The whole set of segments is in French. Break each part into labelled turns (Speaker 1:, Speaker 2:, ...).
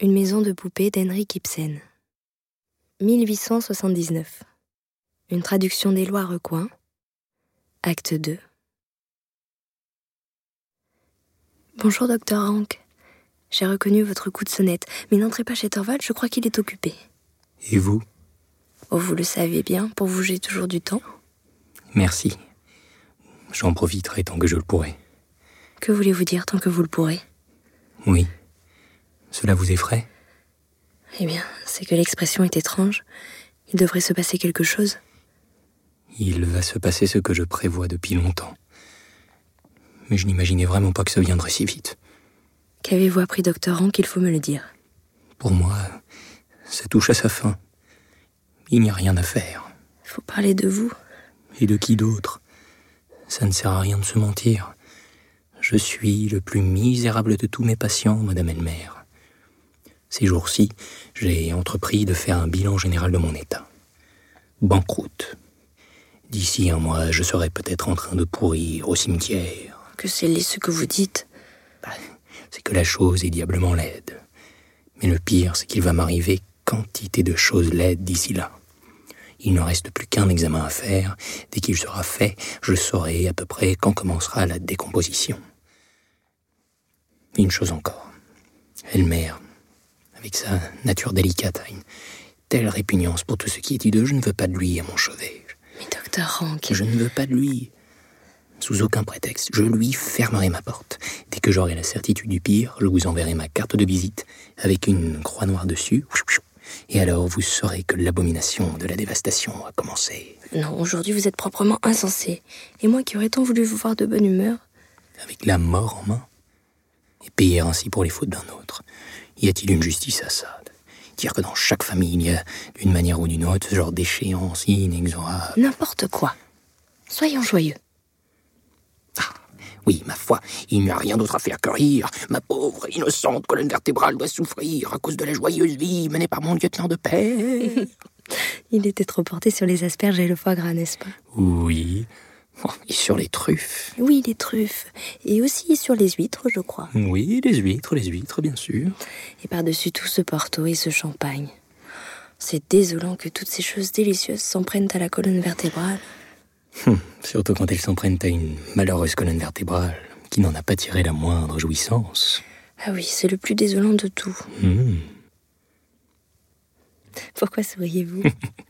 Speaker 1: Une maison de poupées d'Henrik Ibsen. 1879. Une traduction d'Éloi Recoin. Acte 2. Bonjour, docteur Hank. J'ai reconnu votre coup de sonnette, mais n'entrez pas chez Torvald, je crois qu'il est occupé.
Speaker 2: Et vous?
Speaker 1: Oh, vous le savez bien, pour vous j'ai toujours du temps.
Speaker 2: Merci. J'en profiterai tant que je le pourrai.
Speaker 1: Que voulez-vous dire tant que vous le pourrez?
Speaker 2: Oui. Cela vous effraie?
Speaker 1: Eh bien, c'est que l'expression est étrange. Il devrait se passer quelque chose.
Speaker 2: Il va se passer ce que je prévois depuis longtemps. Mais je n'imaginais vraiment pas que ça viendrait si vite.
Speaker 1: Qu'avez-vous appris, docteur Hank Il faut me le dire?
Speaker 2: Pour moi, ça touche à sa fin. Il n'y a rien à faire.
Speaker 1: Il faut parler de vous.
Speaker 2: Et de qui d'autre? Ça ne sert à rien de se mentir. Je suis le plus misérable de tous mes patients, Madame Elmer. Ces jours-ci, j'ai entrepris de faire un bilan général de mon état. Banqueroute. D'ici un mois, je serai peut-être en train de pourrir au cimetière.
Speaker 1: Que c'est laid ce que vous dites.
Speaker 2: Bah, c'est que la chose est diablement laide. Mais le pire, c'est qu'il va m'arriver quantité de choses laides d'ici là. Il ne reste plus qu'un examen à faire. Dès qu'il sera fait, je saurai à peu près quand commencera la décomposition. Une chose encore. Elmer, avec sa nature délicate, a une telle répugnance pour tout ce qui est hideux, je ne veux pas de lui à mon chevet.
Speaker 1: Mais docteur Hank.
Speaker 2: Je ne veux pas de lui. Sous aucun prétexte, je lui fermerai ma porte. Dès que j'aurai la certitude du pire, je vous enverrai ma carte de visite avec une croix noire dessus. Et alors vous saurez que l'abomination de la dévastation a commencé.
Speaker 1: Non, aujourd'hui vous êtes proprement insensé. Et moi qui aurais tant voulu vous voir de bonne humeur?
Speaker 2: Avec la mort en main Et payer ainsi pour les fautes d'un autre. Y a-t-il une justice à ça? Dire que dans chaque famille il y a, d'une manière ou d'une autre, ce genre d'échéance inexorable.
Speaker 1: N'importe quoi. Soyons joyeux.
Speaker 2: Oui, ma foi, il n'y a rien d'autre à faire que rire. Ma pauvre, innocente colonne vertébrale doit souffrir à cause de la joyeuse vie menée par mon lieutenant de paix.
Speaker 1: il était trop porté sur les asperges et le foie gras, n'est-ce pas?
Speaker 2: Oui. Et sur les truffes.
Speaker 1: Oui, les truffes. Et aussi sur les huîtres, je crois.
Speaker 2: Oui, les huîtres, les huîtres, bien sûr.
Speaker 1: Et par-dessus tout ce porto et ce champagne. C'est désolant que toutes ces choses délicieuses s'en prennent à la colonne vertébrale.
Speaker 2: Hum, surtout quand elles s'en prennent à une malheureuse colonne vertébrale qui n'en a pas tiré la moindre jouissance.
Speaker 1: Ah oui, c'est le plus désolant de tout.
Speaker 2: Hum.
Speaker 1: Pourquoi souriez-vous?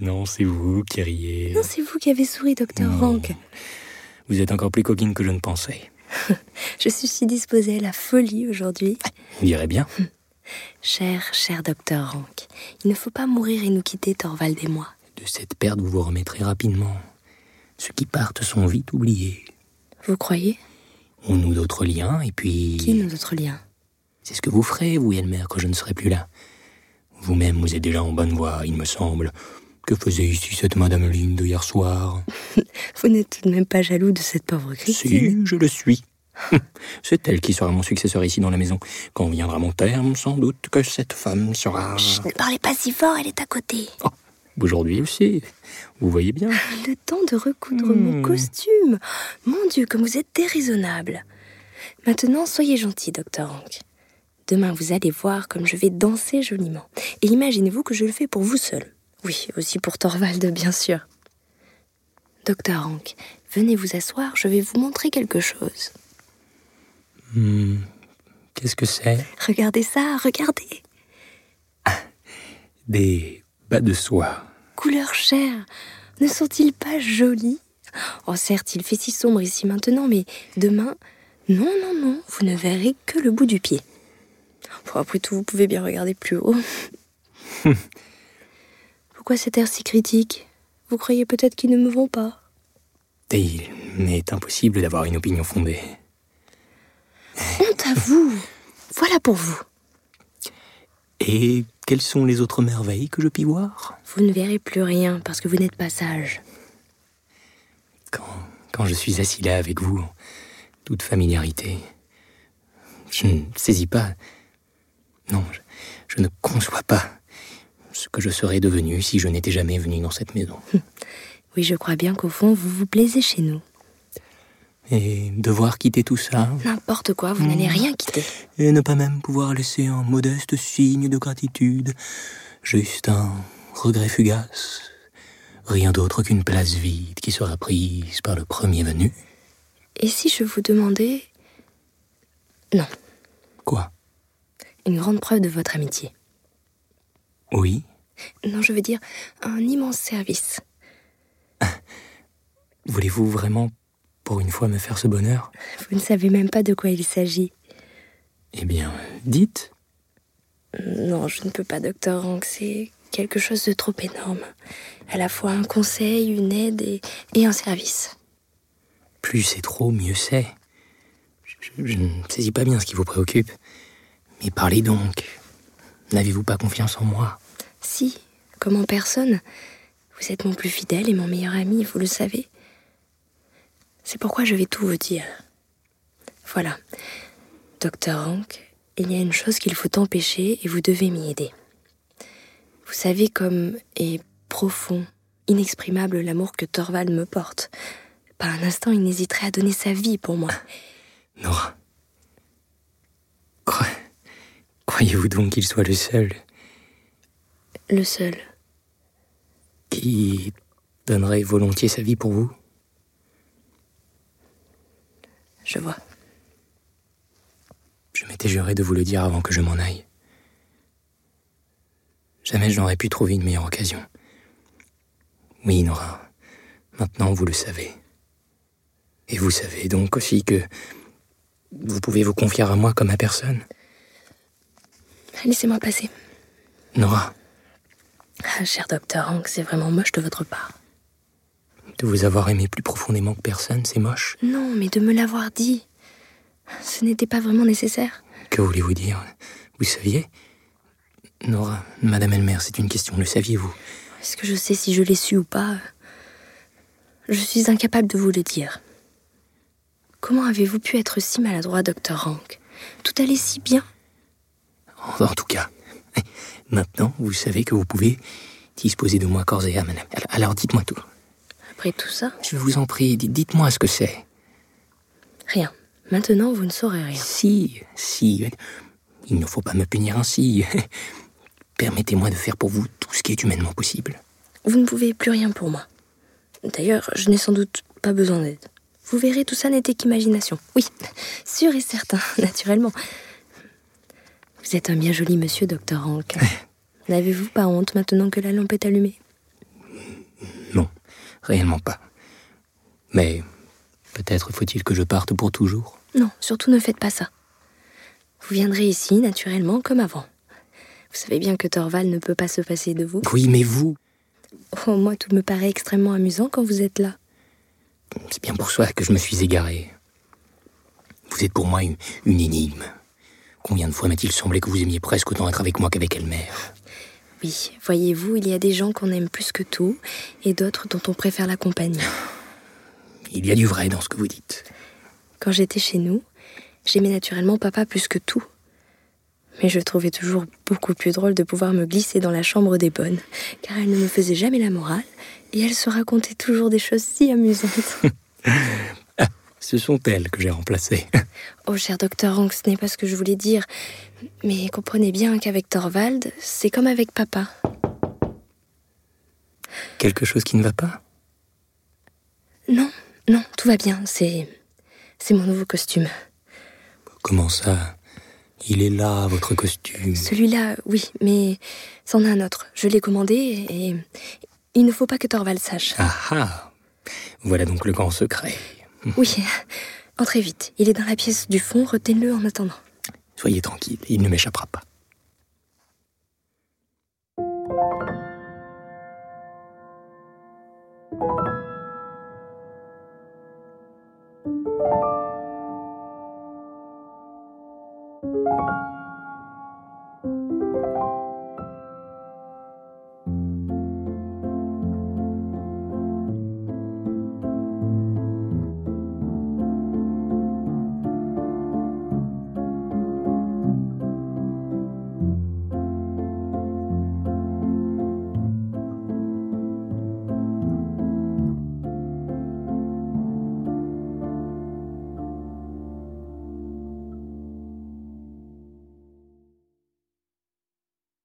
Speaker 2: Non, c'est vous qui riez.
Speaker 1: Non, c'est vous qui avez souri, docteur Rank.
Speaker 2: Vous êtes encore plus coquine que je ne pensais.
Speaker 1: je suis si disposée à la folie aujourd'hui.
Speaker 2: Vous direz bien.
Speaker 1: cher, cher docteur Rank, il ne faut pas mourir et nous quitter, Thorvald et moi.
Speaker 2: De cette perte, vous vous remettrez rapidement. Ceux qui partent sont vite oubliés.
Speaker 1: Vous croyez?
Speaker 2: On noue d'autres liens, et puis...
Speaker 1: Qui noue d'autres liens?
Speaker 2: C'est ce que vous ferez, vous, Elmer, quand je ne serai plus là. Vous-même, vous êtes déjà en bonne voie, il me semble. Que faisait ici cette Madame Linde hier soir
Speaker 1: Vous n'êtes tout de même pas jaloux de cette pauvre Christine
Speaker 2: Si, je le suis. C'est elle qui sera mon successeur ici dans la maison. Quand viendra mon terme, sans doute que cette femme sera...
Speaker 1: Chut, ne parlez pas si fort, elle est à côté.
Speaker 2: Oh, Aujourd'hui aussi, vous voyez bien.
Speaker 1: Le temps de recoudre mmh. mon costume. Mon Dieu, comme vous êtes déraisonnable. Maintenant, soyez gentil, docteur Hank. Demain, vous allez voir comme je vais danser joliment. Et imaginez-vous que je le fais pour vous seul. Oui, aussi pour Thorvald, bien sûr. Docteur Hank, venez vous asseoir, je vais vous montrer quelque chose.
Speaker 2: Mmh. Qu'est-ce que c'est?
Speaker 1: Regardez ça, regardez.
Speaker 2: Ah, des bas de soie.
Speaker 1: Couleur chair, ne sont-ils pas jolis? Oh, certes, il fait si sombre ici maintenant, mais demain, non, non, non, vous ne verrez que le bout du pied. Bon, après tout, vous pouvez bien regarder plus haut. Pourquoi cet air si critique? Vous croyez peut-être qu'ils ne me vont pas?
Speaker 2: Et il m'est impossible d'avoir une opinion fondée.
Speaker 1: Honte à vous Voilà pour vous.
Speaker 2: Et quelles sont les autres merveilles que je puis voir?
Speaker 1: Vous ne verrez plus rien parce que vous n'êtes pas sage.
Speaker 2: Quand, quand je suis assis là avec vous, toute familiarité, je ne saisis pas. Non, je, je ne conçois pas ce que je serais devenu si je n'étais jamais venu dans cette maison.
Speaker 1: Oui, je crois bien qu'au fond, vous vous plaisez chez nous.
Speaker 2: Et devoir quitter tout ça,
Speaker 1: N'importe quoi, vous n'allez rien quitter.
Speaker 2: et ne pas même pouvoir laisser un modeste signe de gratitude, juste un regret fugace, rien d'autre qu'une place vide qui sera prise par le premier venu.
Speaker 1: Et si je vous demandais... Non,
Speaker 2: Quoi?
Speaker 1: Une grande preuve de votre amitié.
Speaker 2: Oui
Speaker 1: Non, je veux dire un immense service.
Speaker 2: Voulez-vous vraiment, pour une fois, me faire ce bonheur?
Speaker 1: Vous ne savez même pas de quoi il s'agit.
Speaker 2: Eh bien, dites.
Speaker 1: Non, je ne peux pas, docteur Hank. C'est quelque chose de trop énorme. À la fois un conseil, une aide et, et un service.
Speaker 2: Plus c'est trop, mieux c'est. Je, je- je ne saisis pas bien ce qui vous préoccupe. Mais parlez donc. N'avez-vous pas confiance en moi?
Speaker 1: Si, comme en personne, vous êtes mon plus fidèle et mon meilleur ami, vous le savez. C'est pourquoi je vais tout vous dire. Voilà. Docteur Hank, il y a une chose qu'il faut empêcher et vous devez m'y aider. Vous savez comme est profond, inexprimable l'amour que Thorvald me porte. Pas un instant il n'hésiterait à donner sa vie pour moi.
Speaker 2: Nora. Cro- Croyez-vous donc qu'il soit le seul
Speaker 1: Le seul.
Speaker 2: qui donnerait volontiers sa vie pour vous?
Speaker 1: Je vois.
Speaker 2: Je m'étais juré de vous le dire avant que je m'en aille. Jamais je n'aurais pu trouver une meilleure occasion. Oui, Nora, maintenant vous le savez. Et vous savez donc aussi que vous pouvez vous confier à moi comme à personne.
Speaker 1: Laissez-moi passer.
Speaker 2: Nora,
Speaker 1: Ah, cher docteur Hank, c'est vraiment moche de votre part.
Speaker 2: de vous avoir aimé plus profondément que personne, c'est moche.
Speaker 1: Non, mais de me l'avoir dit. Ce n'était pas vraiment nécessaire.
Speaker 2: Que voulez-vous dire? Vous saviez? Nora, Madame Elmer, c'est une question, le saviez-vous?
Speaker 1: Est-ce que je sais si je l'ai su ou pas? Je suis incapable de vous le dire. Comment avez-vous pu être si maladroit, docteur Hank? Tout allait si bien?
Speaker 2: En tout cas, maintenant, vous savez que vous pouvez disposer de moi corps et âme. Alors- Alors dites-moi tout.
Speaker 1: Après tout ça,
Speaker 2: Je vous en prie, di- dites-moi ce que c'est.
Speaker 1: rien. Maintenant, vous ne saurez rien.
Speaker 2: Si, si, il ne faut pas me punir ainsi. Permettez-moi de faire pour vous tout ce qui est humainement possible.
Speaker 1: Vous ne pouvez plus rien pour moi. D'ailleurs, je n'ai sans doute pas besoin d'aide. Vous verrez, tout ça n'était qu'imagination. Oui, sûr et certain, naturellement. Vous êtes un bien joli monsieur, docteur Hank. N'avez-vous pas honte maintenant que la lampe est allumée?
Speaker 2: Non, réellement pas. Mais peut-être faut-il que je parte pour toujours.
Speaker 1: Non, surtout ne faites pas ça. Vous viendrez ici, naturellement, comme avant. Vous savez bien que Torval ne peut pas se passer de vous.
Speaker 2: Oui, mais vous,
Speaker 1: Oh, moi, tout me paraît extrêmement amusant quand vous êtes là.
Speaker 2: c'est bien pour cela que je me suis égaré. Vous êtes pour moi une, une énigme. Combien de fois m'a-t-il semblé que vous aimiez presque autant être avec moi qu'avec Elmer
Speaker 1: Oui, voyez-vous, il y a des gens qu'on aime plus que tout, et d'autres dont on préfère la compagnie.
Speaker 2: Il y a du vrai dans ce que vous dites.
Speaker 1: Quand j'étais chez nous, j'aimais naturellement papa plus que tout. Mais je trouvais toujours beaucoup plus drôle de pouvoir me glisser dans la chambre des bonnes, car elle ne me faisait jamais la morale, et elle se racontait toujours des choses si amusantes.
Speaker 2: Ce sont elles que j'ai remplacées.
Speaker 1: oh, cher docteur Hank, ce n'est pas ce que je voulais dire, mais comprenez bien qu'avec Thorvald, c'est comme avec papa.
Speaker 2: Quelque chose qui ne va pas?
Speaker 1: Non, non, tout va bien, c'est. C'est mon nouveau costume.
Speaker 2: Comment ça? Il est là, votre costume.
Speaker 1: Celui-là, oui, mais c'en a un autre. Je l'ai commandé et il ne faut pas que Thorvald sache.
Speaker 2: Ah ah Voilà donc le grand secret.
Speaker 1: Oui, entrez vite. Il est dans la pièce du fond, retenez-le en attendant.
Speaker 2: Soyez tranquille, il ne m'échappera pas.